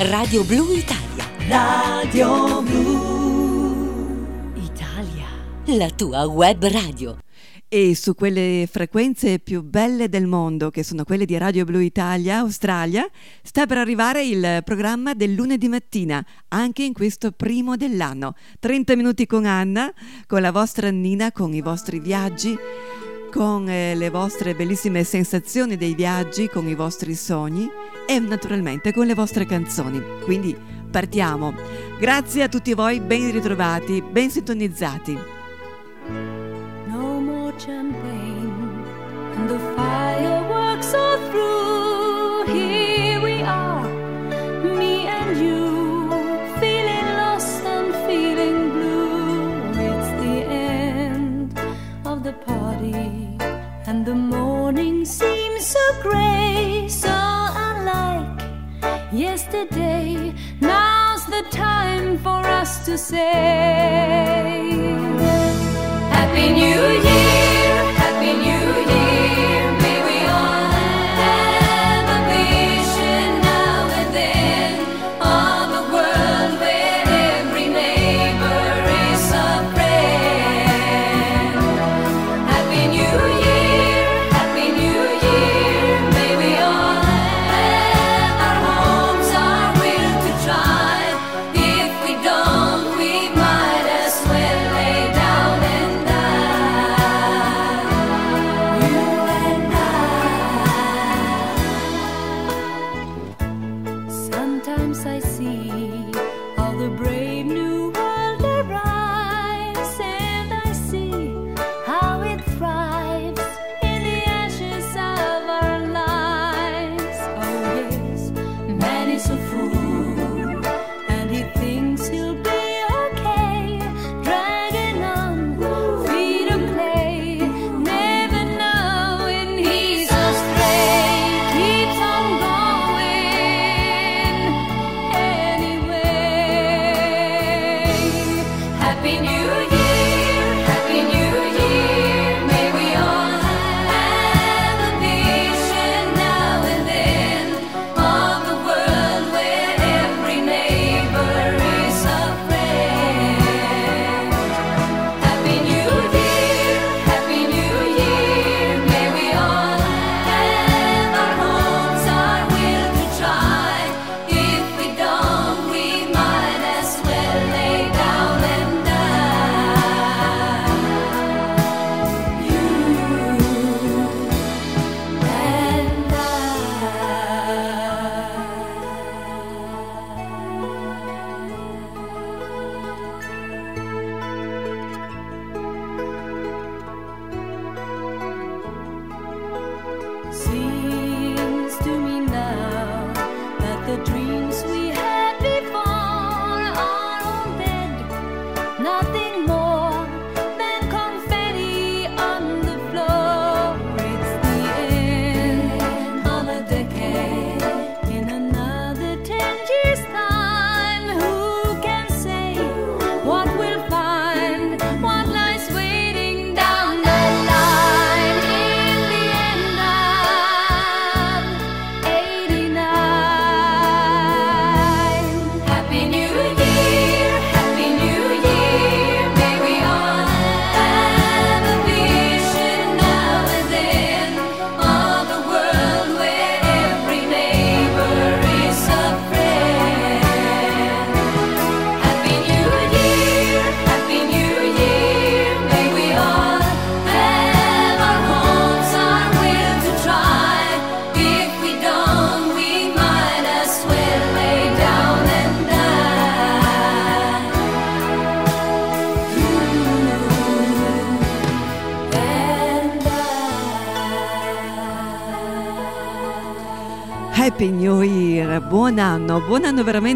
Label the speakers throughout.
Speaker 1: Radio Blu Italia.
Speaker 2: Radio Blu Italia.
Speaker 1: La tua web radio.
Speaker 3: E su quelle frequenze più belle del mondo, che sono quelle di Radio Blu Italia, Australia, sta per arrivare il programma del lunedì mattina, anche in questo primo dell'anno. 30 minuti con Anna, con la vostra Nina, con i vostri viaggi con eh, le vostre bellissime sensazioni dei viaggi, con i vostri sogni e naturalmente con le vostre canzoni. Quindi partiamo. Grazie a tutti voi, ben ritrovati, ben sintonizzati.
Speaker 4: No more champagne and the fireworks are through. Here we are, me and you, feeling lost and feeling blue. It's the end of the party, and the morning seems so grey, so yesterday. Now's the time for us to say.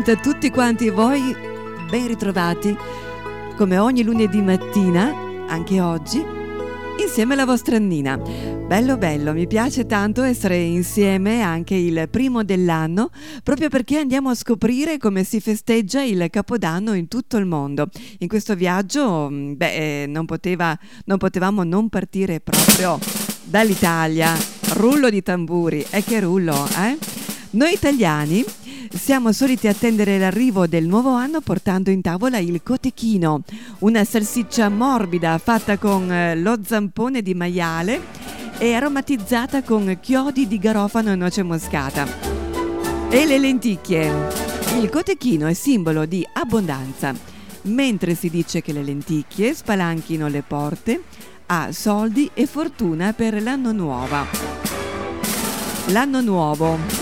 Speaker 3: Veramente a tutti quanti voi, ben ritrovati come ogni lunedì mattina, anche oggi, insieme alla vostra Nina. Bello bello, mi piace tanto essere insieme anche il primo dell'anno, proprio perché andiamo a scoprire come si festeggia il Capodanno in tutto il mondo. In questo viaggio, mm, beh, eh, non, poteva, non potevamo non partire proprio dall'Italia. Rullo di tamburi, e che rullo, eh? Noi italiani Siamo soliti attendere l'arrivo del nuovo anno portando in tavola il cotechino, una salsiccia morbida fatta con eh, lo zampone di maiale e aromatizzata con chiodi di garofano e noce moscata. E le lenticchie. Il cotechino è simbolo di abbondanza, mentre si dice che le lenticchie spalanchino le porte a soldi e fortuna per l'anno nuovo. L'anno nuovo.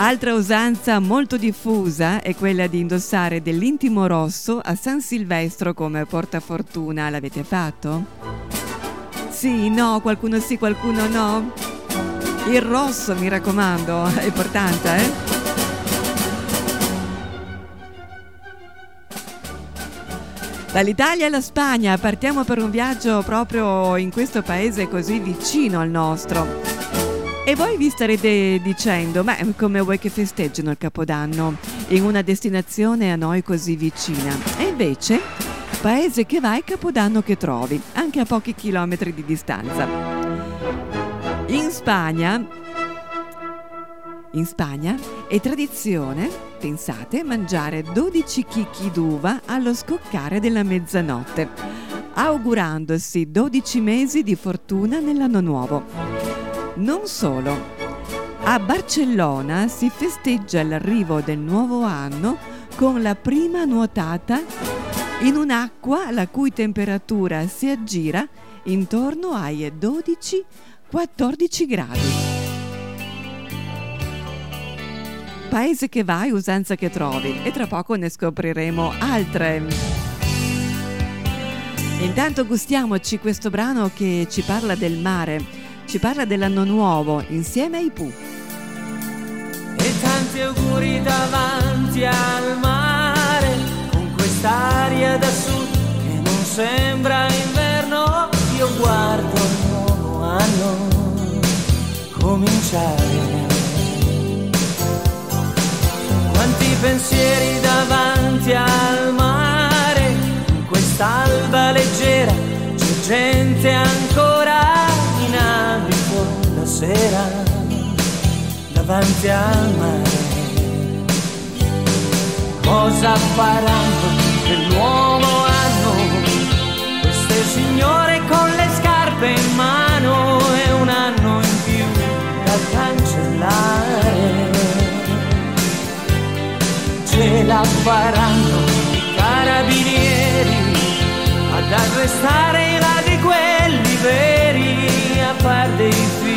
Speaker 3: Altra usanza molto diffusa è quella di indossare dell'intimo rosso a San Silvestro come portafortuna. L'avete fatto? Sì, no, qualcuno sì, qualcuno no. Il rosso, mi raccomando, è importante, eh? Dall'Italia alla Spagna partiamo per un viaggio proprio in questo paese così vicino al nostro. E voi vi starete dicendo, ma come vuoi che festeggiano il Capodanno in una destinazione a noi così vicina? E invece, paese che vai, Capodanno che trovi, anche a pochi chilometri di distanza. In Spagna, in Spagna è tradizione, pensate, mangiare 12 chicchi d'uva allo scoccare della mezzanotte, augurandosi 12 mesi di fortuna nell'anno nuovo. Non solo, a Barcellona si festeggia l'arrivo del nuovo anno con la prima nuotata in un'acqua la cui temperatura si aggira intorno ai 12-14 gradi. Paese che vai, usanza che trovi e tra poco ne scopriremo altre. Intanto gustiamoci questo brano che ci parla del mare ci parla dell'anno nuovo insieme ai Pooh.
Speaker 5: E tanti auguri davanti al mare, con quest'aria da sud che non sembra inverno, io guardo il nuovo anno cominciare. Quanti pensieri davanti al mare, in quest'alba leggera, c'è gente ancora sera davanti al mare. Cosa faranno per il nuovo anno queste signore con le scarpe in mano e un anno in più da cancellare? Ce la faranno i carabinieri ad arrestare i ladri quelli veri a far dei figli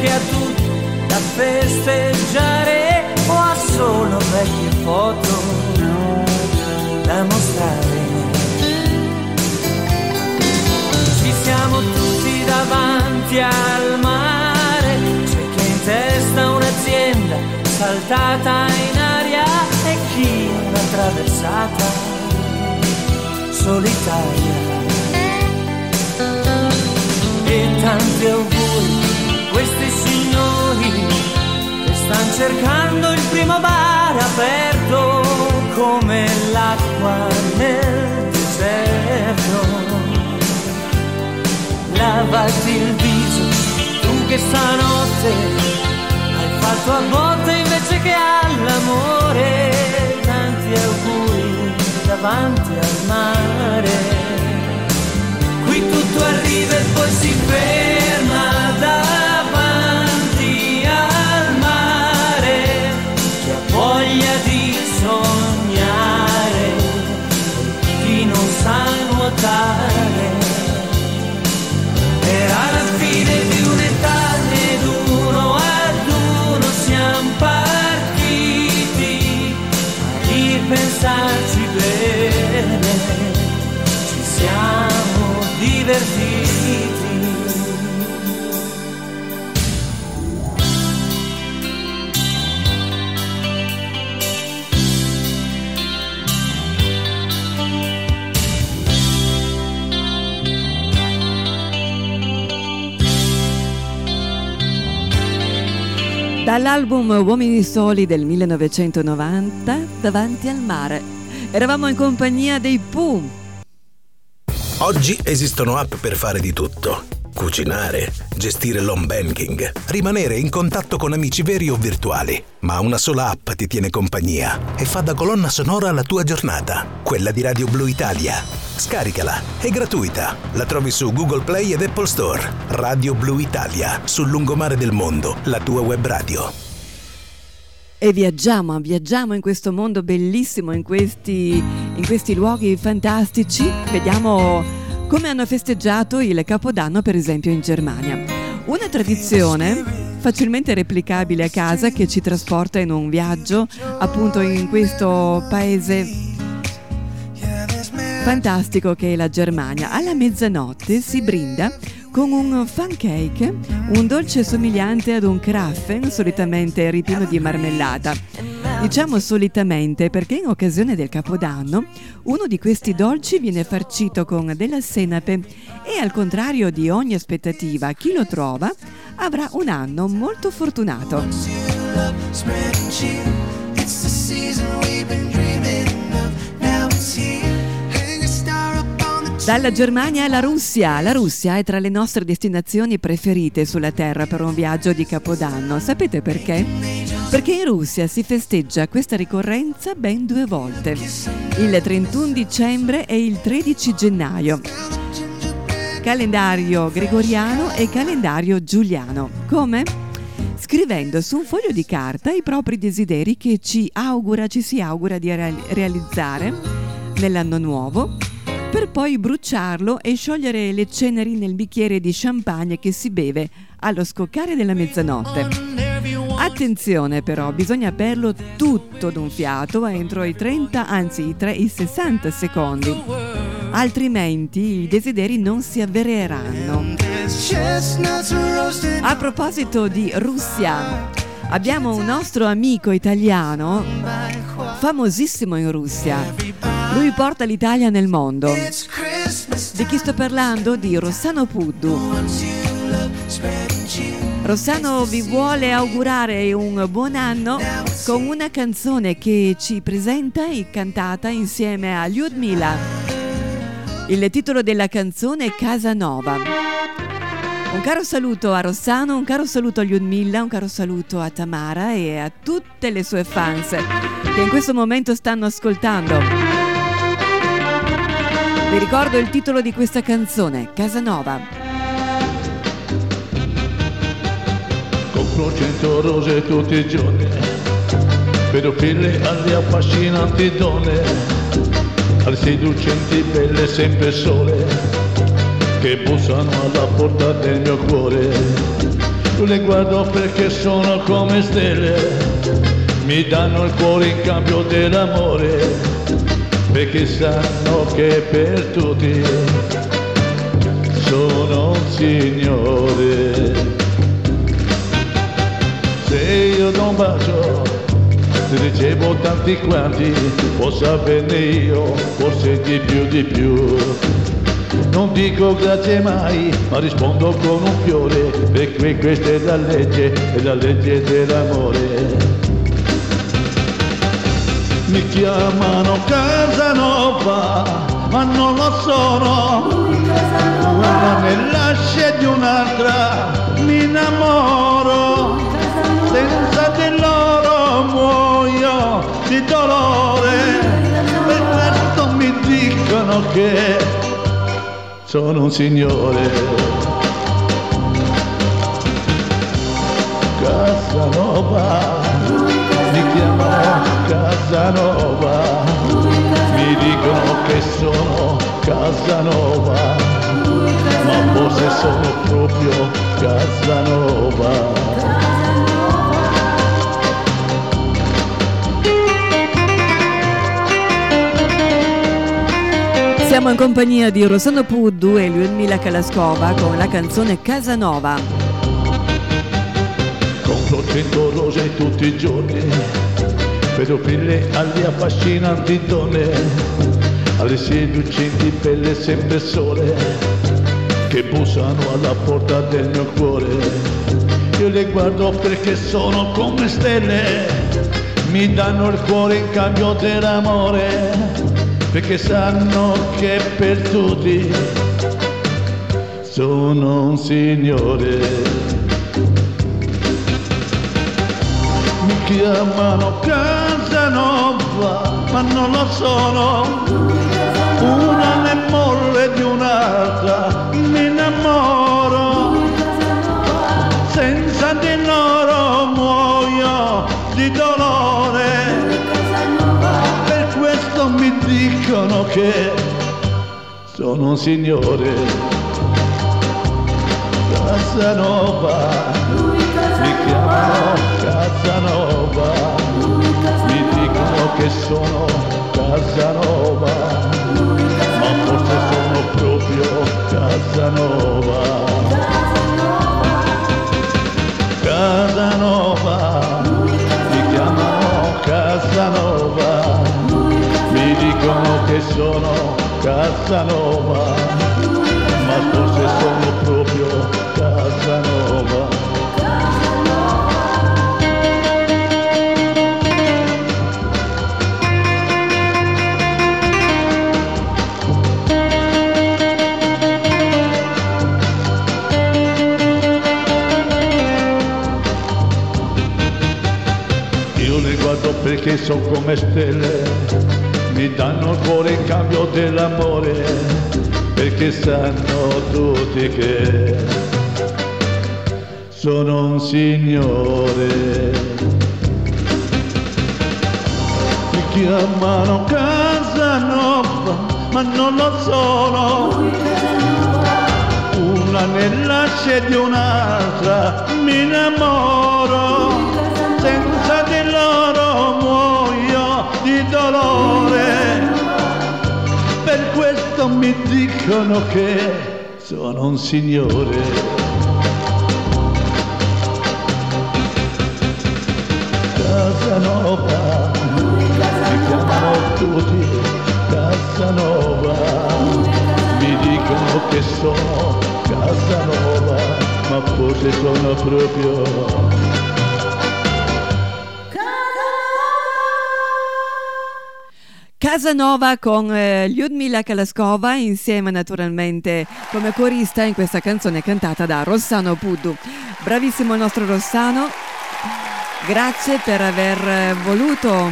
Speaker 5: che ha tutto da festeggiare o ha solo vecchie foto da mostrare. Ci siamo tutti davanti al mare, c'è chi in testa un'azienda saltata in aria e chi una traversata solitaria e tanti auguri cercando il primo bar aperto come l'acqua nel deserto. Lavati il viso, tu che stanotte hai fatto a botte invece che all'amore. Tanti auguri davanti al mare qui tutto arriva e poi si ferma davanti 我在。
Speaker 3: Dall'album Uomini Soli del 1990, Davanti al mare. Eravamo in compagnia dei Pooh.
Speaker 6: Oggi esistono app per fare di tutto. Cucinare, gestire l'home banking, rimanere in contatto con amici veri o virtuali. Ma una sola app ti tiene compagnia e fa da colonna sonora alla tua giornata. Quella di Radio Blu Italia. Scaricala, è gratuita. La trovi su Google Play ed Apple Store. Radio Blu Italia, sul lungomare del mondo, la tua web radio.
Speaker 3: E viaggiamo, viaggiamo in questo mondo bellissimo, in questi, in questi luoghi fantastici. Vediamo come hanno festeggiato il Capodanno, per esempio, in Germania. Una tradizione facilmente replicabile a casa che ci trasporta in un viaggio appunto in questo paese fantastico che è la Germania. Alla mezzanotte si brinda con un fun cake, un dolce somigliante ad un kraffen, solitamente ripieno di marmellata. Diciamo solitamente perché in occasione del Capodanno uno di questi dolci viene farcito con della senape e al contrario di ogni aspettativa chi lo trova avrà un anno molto fortunato. Dalla Germania alla Russia. La Russia è tra le nostre destinazioni preferite sulla Terra per un viaggio di Capodanno. Sapete perché? Perché in Russia si festeggia questa ricorrenza ben due volte, il 31 dicembre e il 13 gennaio. Calendario gregoriano e calendario giuliano. Come? Scrivendo su un foglio di carta i propri desideri che ci augura, ci si augura di realizzare nell'anno nuovo per poi bruciarlo e sciogliere le ceneri nel bicchiere di champagne che si beve allo scoccare della mezzanotte. Attenzione però, bisogna berlo tutto d'un fiato entro i 30, anzi i, 3, i 60 secondi, altrimenti i desideri non si avvereranno. A proposito di Russia, abbiamo un nostro amico italiano famosissimo in Russia. Lui porta l'Italia nel mondo. Di chi sto parlando? Di Rossano Puddu. Rossano vi vuole augurare un buon anno con una canzone che ci presenta e cantata insieme a Lyudmila. Il titolo della canzone è Casanova. Un caro saluto a Rossano, un caro saluto a Lyudmilla, un caro saluto a Tamara e a tutte le sue fans che in questo momento stanno ascoltando. Vi ricordo il titolo di questa canzone, Casanova.
Speaker 7: Compro cento rose tutti i giorni, vedo pille alle affascinanti donne, alle seducenti belle sempre sole, che bussano alla porta del mio cuore. Le guardo perché sono come stelle, mi danno il cuore in cambio dell'amore perché sanno che per tutti sono un signore. Se io non bacio, ti ricevo tanti quanti, posso averne io, forse di più di più. Non dico grazie mai, ma rispondo con un fiore, perché questa è la legge, è la legge dell'amore mi chiamano Casanova, ma non lo sono. Una ne lascia di un'altra, mi innamoro, senza di loro muoio di dolore. Per questo mi dicono che sono un signore. Casanova Casanova, mi dicono che sono Casanova, ma forse sono proprio Casanova.
Speaker 3: Siamo in compagnia di Rossano Puddu e Lyudmila Kalaskova con la canzone Casanova.
Speaker 7: Compro cento rose tutti i giorni vedo pille alle affascinanti donne, alle seducenti belle sempre sole, che bussano alla porta del mio cuore. io le guardo perché sono come stelle, mi danno il cuore in cambio dell'amore, perché sanno che per tutti sono un signore. Chiamano Casanova, ma non lo sono, una ne molle di un'altra, mi innamoro, senza di loro muoio di dolore, per questo mi dicono che sono un signore. Casanova, mi chiamano Casanova, che sono Casanova, ma forse sono proprio Casanova. Casanova, mi chiamano Casanova, mi dicono che sono Casanova, ma forse sono proprio sono come stelle, mi danno il cuore in cambio dell'amore, perché sanno tutti che sono un signore. Mi chiamano Casanova, ma non lo sono. Una nell'asce di un'altra mi innamoro, dolore. Per questo mi dicono che sono un signore. Casanova, mi chiamano tutti Casanova, mi dicono che sono Casanova, ma forse sono proprio
Speaker 3: Casanova con eh, Lyudmila Kalaskova insieme naturalmente come corista in questa canzone cantata da Rossano Puddu. Bravissimo il nostro Rossano, grazie per aver eh, voluto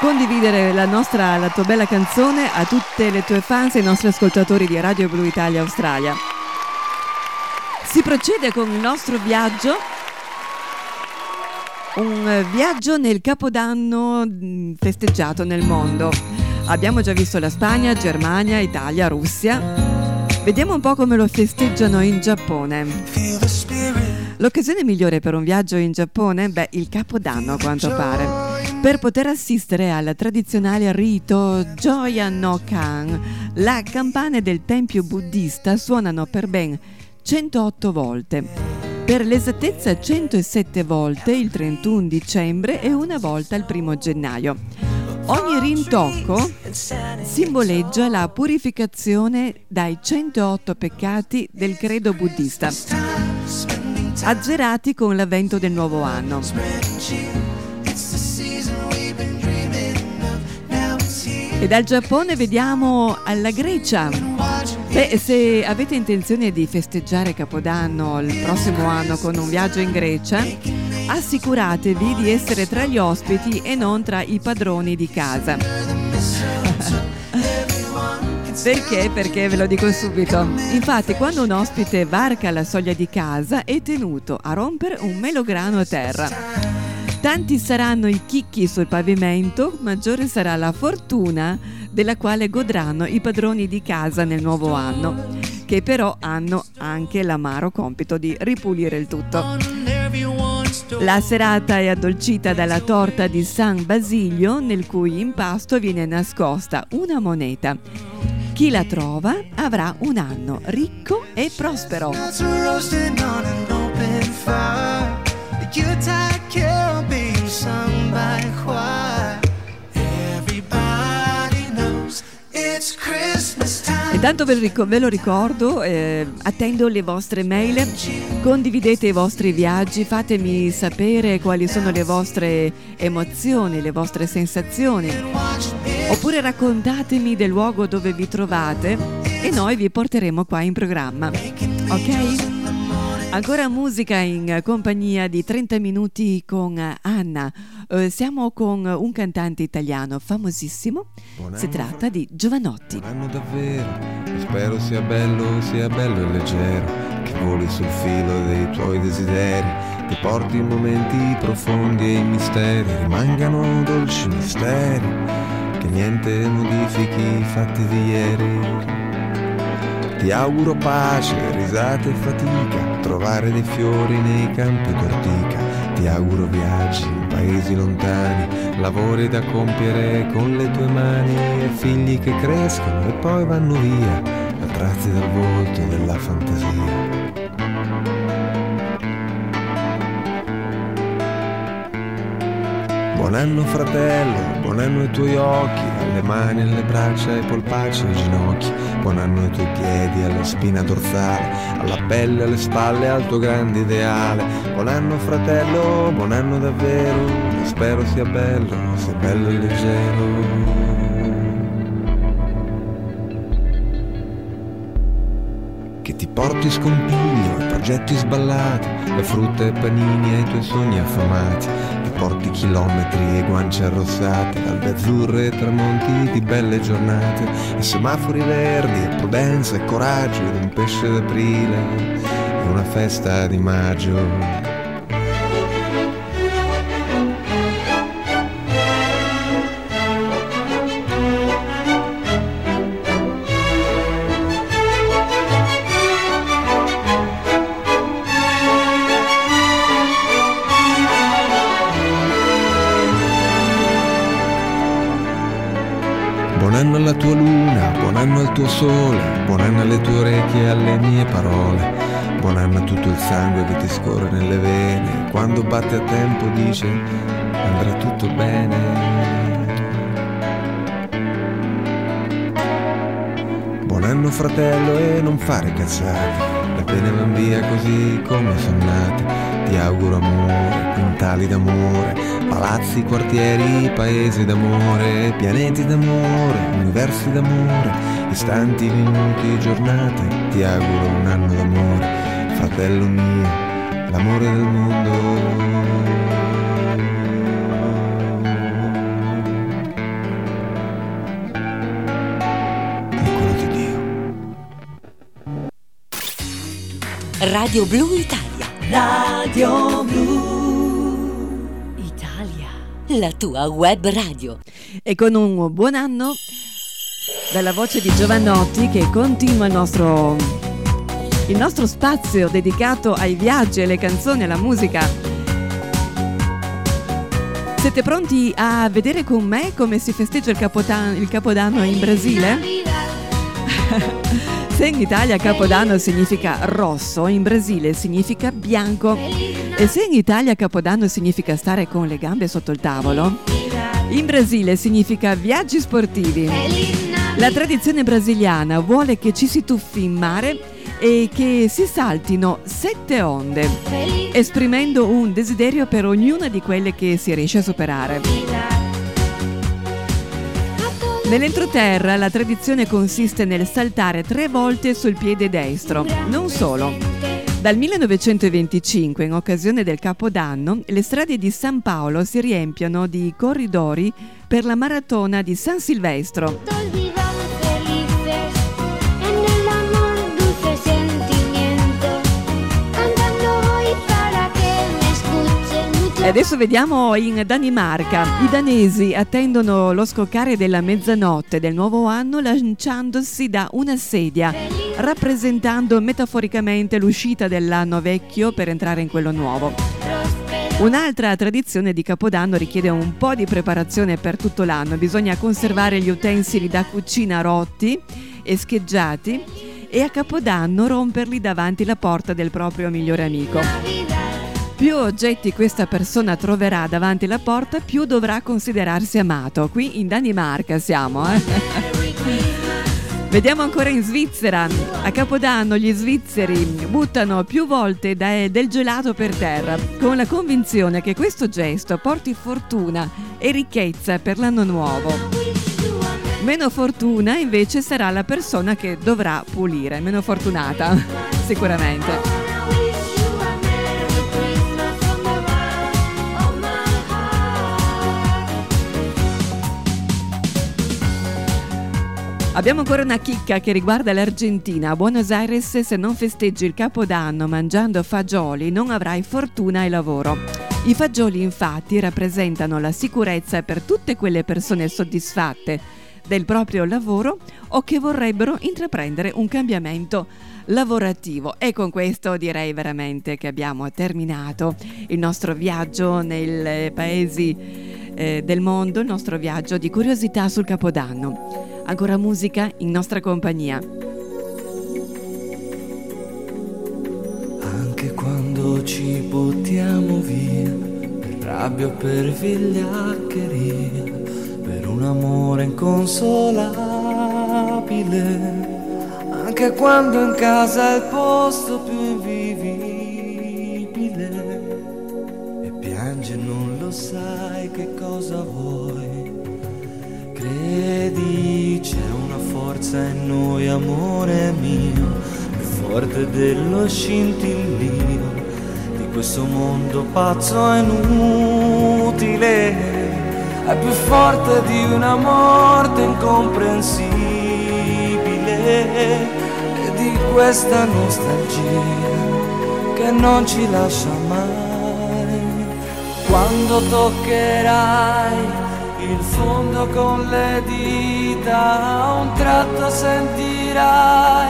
Speaker 3: condividere la, nostra, la tua bella canzone a tutte le tue fans e ai nostri ascoltatori di Radio Blu Italia Australia. Si procede con il nostro viaggio un viaggio nel capodanno mh, festeggiato nel mondo. Abbiamo già visto la Spagna, Germania, Italia, Russia. Vediamo un po' come lo festeggiano in Giappone. L'occasione migliore per un viaggio in Giappone? Beh, il capodanno a quanto pare. Per poter assistere al tradizionale rito Joya no Kan, la campane del tempio buddista suonano per ben 108 volte. Per l'esattezza 107 volte il 31 dicembre e una volta il 1 gennaio. Ogni rintocco simboleggia la purificazione dai 108 peccati del credo buddista, azzerati con l'avvento del nuovo anno. E dal Giappone vediamo alla Grecia. Beh, se avete intenzione di festeggiare Capodanno il prossimo anno con un viaggio in Grecia, assicuratevi di essere tra gli ospiti e non tra i padroni di casa. Perché? Perché ve lo dico subito. Infatti, quando un ospite varca la soglia di casa è tenuto a rompere un melograno a terra. Tanti saranno i chicchi sul pavimento, maggiore sarà la fortuna della quale godranno i padroni di casa nel nuovo anno, che però hanno anche l'amaro compito di ripulire il tutto. La serata è addolcita dalla torta di San Basilio, nel cui impasto viene nascosta una moneta. Chi la trova avrà un anno ricco e prospero. Intanto ve lo, ric- ve lo ricordo, eh, attendo le vostre mail, condividete i vostri viaggi, fatemi sapere quali sono le vostre emozioni, le vostre sensazioni, oppure raccontatemi del luogo dove vi trovate e noi vi porteremo qua in programma. Ok? Ancora musica in compagnia di 30 minuti con Anna. Eh, siamo con un cantante italiano famosissimo. Si tratta di Giovanotti.
Speaker 8: Buon anno davvero, spero sia bello, sia bello e leggero, che voli sul filo dei tuoi desideri, che porti momenti profondi e misteri rimangano dolci misteri, che niente modifichi i fatti di ieri. Ti auguro pace, risate e fatica, trovare dei fiori nei campi d'ortica. Ti auguro viaggi in paesi lontani, lavori da compiere con le tue mani e figli che crescono e poi vanno via, attratti dal volto della fantasia. Buon anno fratello, buon anno ai tuoi occhi, alle mani, alle braccia, ai polpacci, ai ginocchi, buon anno ai tuoi piedi, alla spina dorsale, alla pelle, alle spalle, al tuo grande ideale. Buon anno fratello, buon anno davvero, spero sia bello, sia bello e leggero. che ti porti scompiglio e progetti sballati, e frutta e panini ai tuoi sogni affamati, porti chilometri e guance arrossate, albe azzurre e tramonti di belle giornate, e semafori verdi e prudenza e coraggio ed un pesce d'aprile e una festa di maggio. Alla tua luna, buon anno al tuo sole, buon anno alle tue orecchie e alle mie parole, buon anno a tutto il sangue che ti scorre nelle vene, quando batte a tempo dice andrà tutto bene. Buon anno fratello e non fare cazzate, le pene van via così come sono nate. Ti auguro amore, quintali d'amore, palazzi, quartieri, paesi d'amore, pianeti d'amore, universi d'amore, istanti, minuti, giornate. Ti auguro un anno d'amore, fratello mio, l'amore del mondo.
Speaker 1: Radio Blu Italia.
Speaker 2: Radio Blu Italia.
Speaker 1: La tua web radio.
Speaker 3: E con un buon anno dalla voce di Giovannotti che continua il nostro, il nostro spazio dedicato ai viaggi, alle canzoni, alla musica. Siete pronti a vedere con me come si festeggia il, il Capodanno in Brasile? Se in Italia Capodanno significa rosso, in Brasile significa bianco. E se in Italia Capodanno significa stare con le gambe sotto il tavolo, in Brasile significa viaggi sportivi. La tradizione brasiliana vuole che ci si tuffi in mare e che si saltino sette onde, esprimendo un desiderio per ognuna di quelle che si riesce a superare. Nell'entroterra la tradizione consiste nel saltare tre volte sul piede destro. Non solo. Dal 1925, in occasione del Capodanno, le strade di San Paolo si riempiono di corridori per la maratona di San Silvestro. E adesso vediamo in Danimarca. I danesi attendono lo scoccare della mezzanotte del nuovo anno lanciandosi da una sedia, rappresentando metaforicamente l'uscita dell'anno vecchio per entrare in quello nuovo. Un'altra tradizione di Capodanno richiede un po' di preparazione per tutto l'anno. Bisogna conservare gli utensili da cucina rotti e scheggiati e a Capodanno romperli davanti la porta del proprio migliore amico. Più oggetti questa persona troverà davanti la porta, più dovrà considerarsi amato. Qui in Danimarca siamo, eh? Vediamo ancora in Svizzera. A Capodanno gli svizzeri buttano più volte del gelato per terra, con la convinzione che questo gesto porti fortuna e ricchezza per l'anno nuovo. Meno fortuna invece sarà la persona che dovrà pulire, meno fortunata, sicuramente. Abbiamo ancora una chicca che riguarda l'Argentina. A Buenos Aires se non festeggi il Capodanno mangiando fagioli non avrai fortuna e lavoro. I fagioli infatti rappresentano la sicurezza per tutte quelle persone soddisfatte del proprio lavoro o che vorrebbero intraprendere un cambiamento lavorativo. E con questo direi veramente che abbiamo terminato il nostro viaggio nei paesi eh, del mondo, il nostro viaggio di curiosità sul Capodanno. Ancora musica in nostra compagnia.
Speaker 5: Anche quando ci buttiamo via, per rabbia o per vigliaccheria, per un amore inconsolabile. Anche quando in casa è il posto più invivibile. E piangi e non lo sai che cosa vuoi. Credi c'è una forza in noi, amore mio, più forte dello scintillio di questo mondo pazzo e inutile, è più forte di una morte incomprensibile di questa nostalgia che non ci lascia mai. Quando toccherai il fondo con le dita, a un tratto sentirai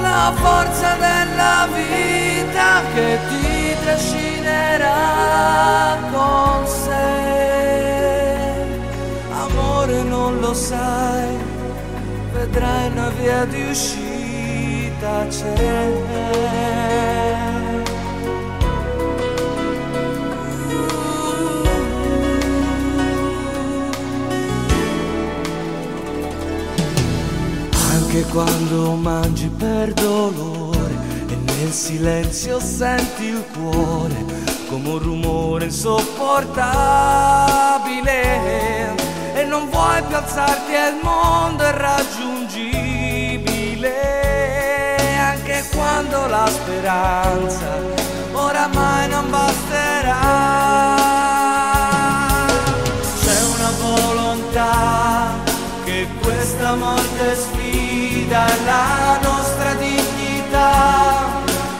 Speaker 5: la forza della vita che ti trascinerà con sé. Amore non lo sai, vedrai una via di uscita c'è. Anche quando mangi per dolore e nel silenzio senti il cuore come un rumore insopportabile e non vuoi più alzarti e il mondo è raggiungibile quando la speranza oramai non basterà. C'è una volontà che questa morte sfida la nostra dignità,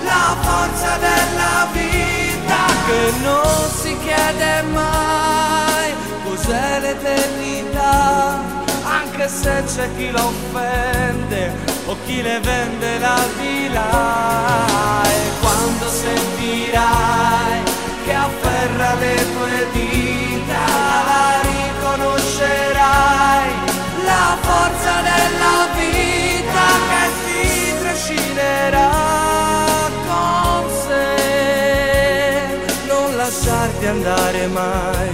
Speaker 5: la forza della vita che non si chiede mai cos'è l'eternità, anche se c'è chi la offende o chi le vende l'aldilà e quando sentirai che afferra le tue dita la riconoscerai la forza della vita che ti trascinerà con sé. Non lasciarti andare mai,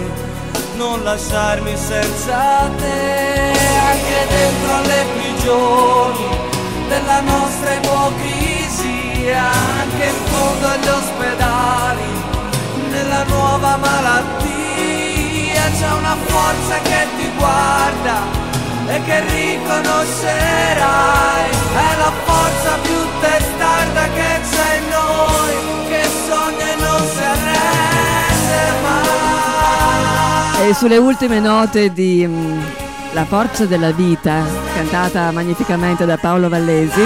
Speaker 5: non lasciarmi senza te, anche dentro alle prigioni della nostra ipocrisia, anche in fondo agli ospedali, nella nuova malattia. C'è una forza che ti guarda e che riconoscerai. È la forza più testarda che c'è in noi che sogna e non si arrende mai.
Speaker 3: E sulle ultime note di mm, La forza della vita, cantata magnificamente da Paolo Vallesi,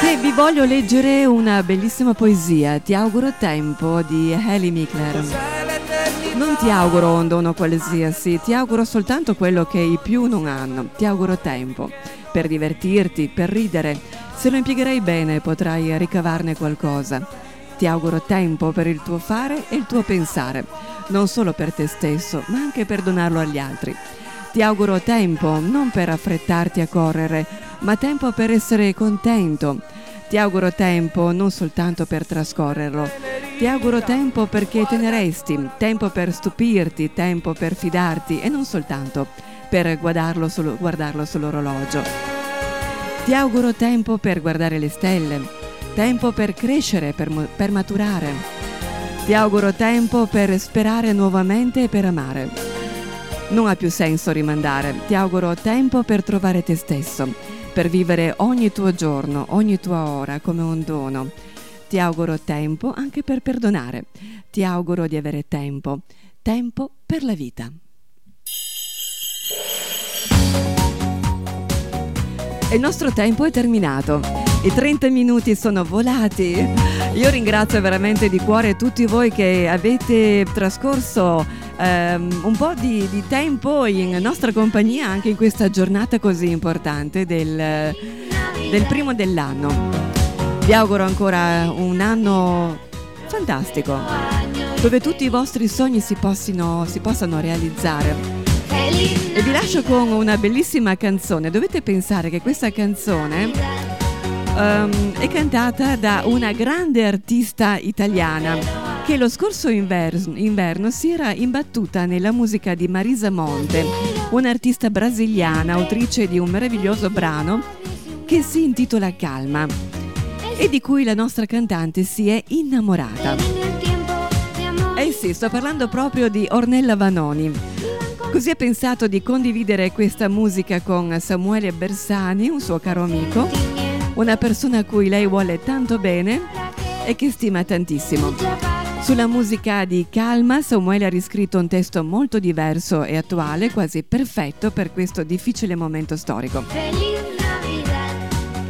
Speaker 3: che vi voglio leggere una bellissima poesia, Ti auguro tempo di Heli Mikler. Non ti auguro un dono qualsiasi, ti auguro soltanto quello che i più non hanno. Ti auguro tempo per divertirti, per ridere. Se lo impiegherai bene potrai ricavarne qualcosa. Ti auguro tempo per il tuo fare e il tuo pensare, non solo per te stesso, ma anche per donarlo agli altri. Ti auguro tempo non per affrettarti a correre, ma tempo per essere contento. Ti auguro tempo non soltanto per trascorrerlo, ti auguro tempo perché te ne resti, tempo per stupirti, tempo per fidarti e non soltanto per guardarlo, solo, guardarlo sull'orologio. Ti auguro tempo per guardare le stelle, tempo per crescere, per, per maturare. Ti auguro tempo per sperare nuovamente e per amare. Non ha più senso rimandare. Ti auguro tempo per trovare te stesso, per vivere ogni tuo giorno, ogni tua ora come un dono. Ti auguro tempo anche per perdonare. Ti auguro di avere tempo, tempo per la vita. Il nostro tempo è terminato. I 30 minuti sono volati. Io ringrazio veramente di cuore tutti voi che avete trascorso ehm, un po' di, di tempo in nostra compagnia anche in questa giornata così importante del, del primo dell'anno. Vi auguro ancora un anno fantastico, dove tutti i vostri sogni si, possino, si possano realizzare. E vi lascio con una bellissima canzone. Dovete pensare che questa canzone ehm, è cantata da una grande artista italiana che lo scorso inverno, inverno si era imbattuta nella musica di Marisa Monte, un'artista brasiliana, autrice di un meraviglioso brano che si intitola Calma e di cui la nostra cantante si è innamorata. Eh sì, sto parlando proprio di Ornella Vanoni. Così ha pensato di condividere questa musica con Samuele Bersani, un suo caro amico, una persona a cui lei vuole tanto bene e che stima tantissimo. Sulla musica di Calma, Samuele ha riscritto un testo molto diverso e attuale, quasi perfetto per questo difficile momento storico.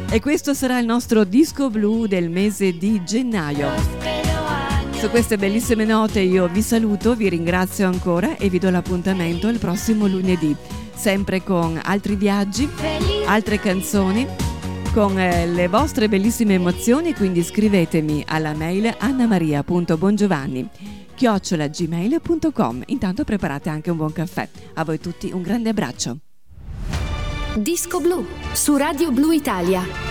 Speaker 3: E questo sarà il nostro disco blu del mese di gennaio. Su queste bellissime note io vi saluto, vi ringrazio ancora e vi do l'appuntamento il prossimo lunedì, sempre con altri viaggi, altre canzoni, con eh, le vostre bellissime emozioni, quindi scrivetemi alla mail annamaria.bongiovanni chiocciolagmail.com Intanto preparate anche un buon caffè. A voi tutti un grande abbraccio.
Speaker 9: Disco Blu su Radio Blu Italia.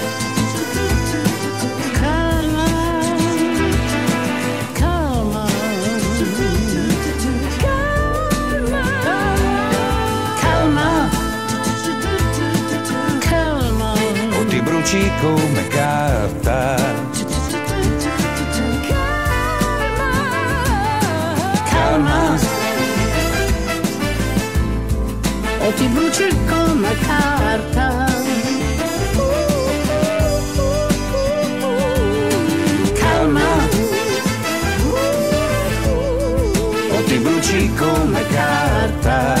Speaker 10: dici come carta. Calma.
Speaker 11: O ti bruci come carta. Calma.
Speaker 10: O ti bruci come carta.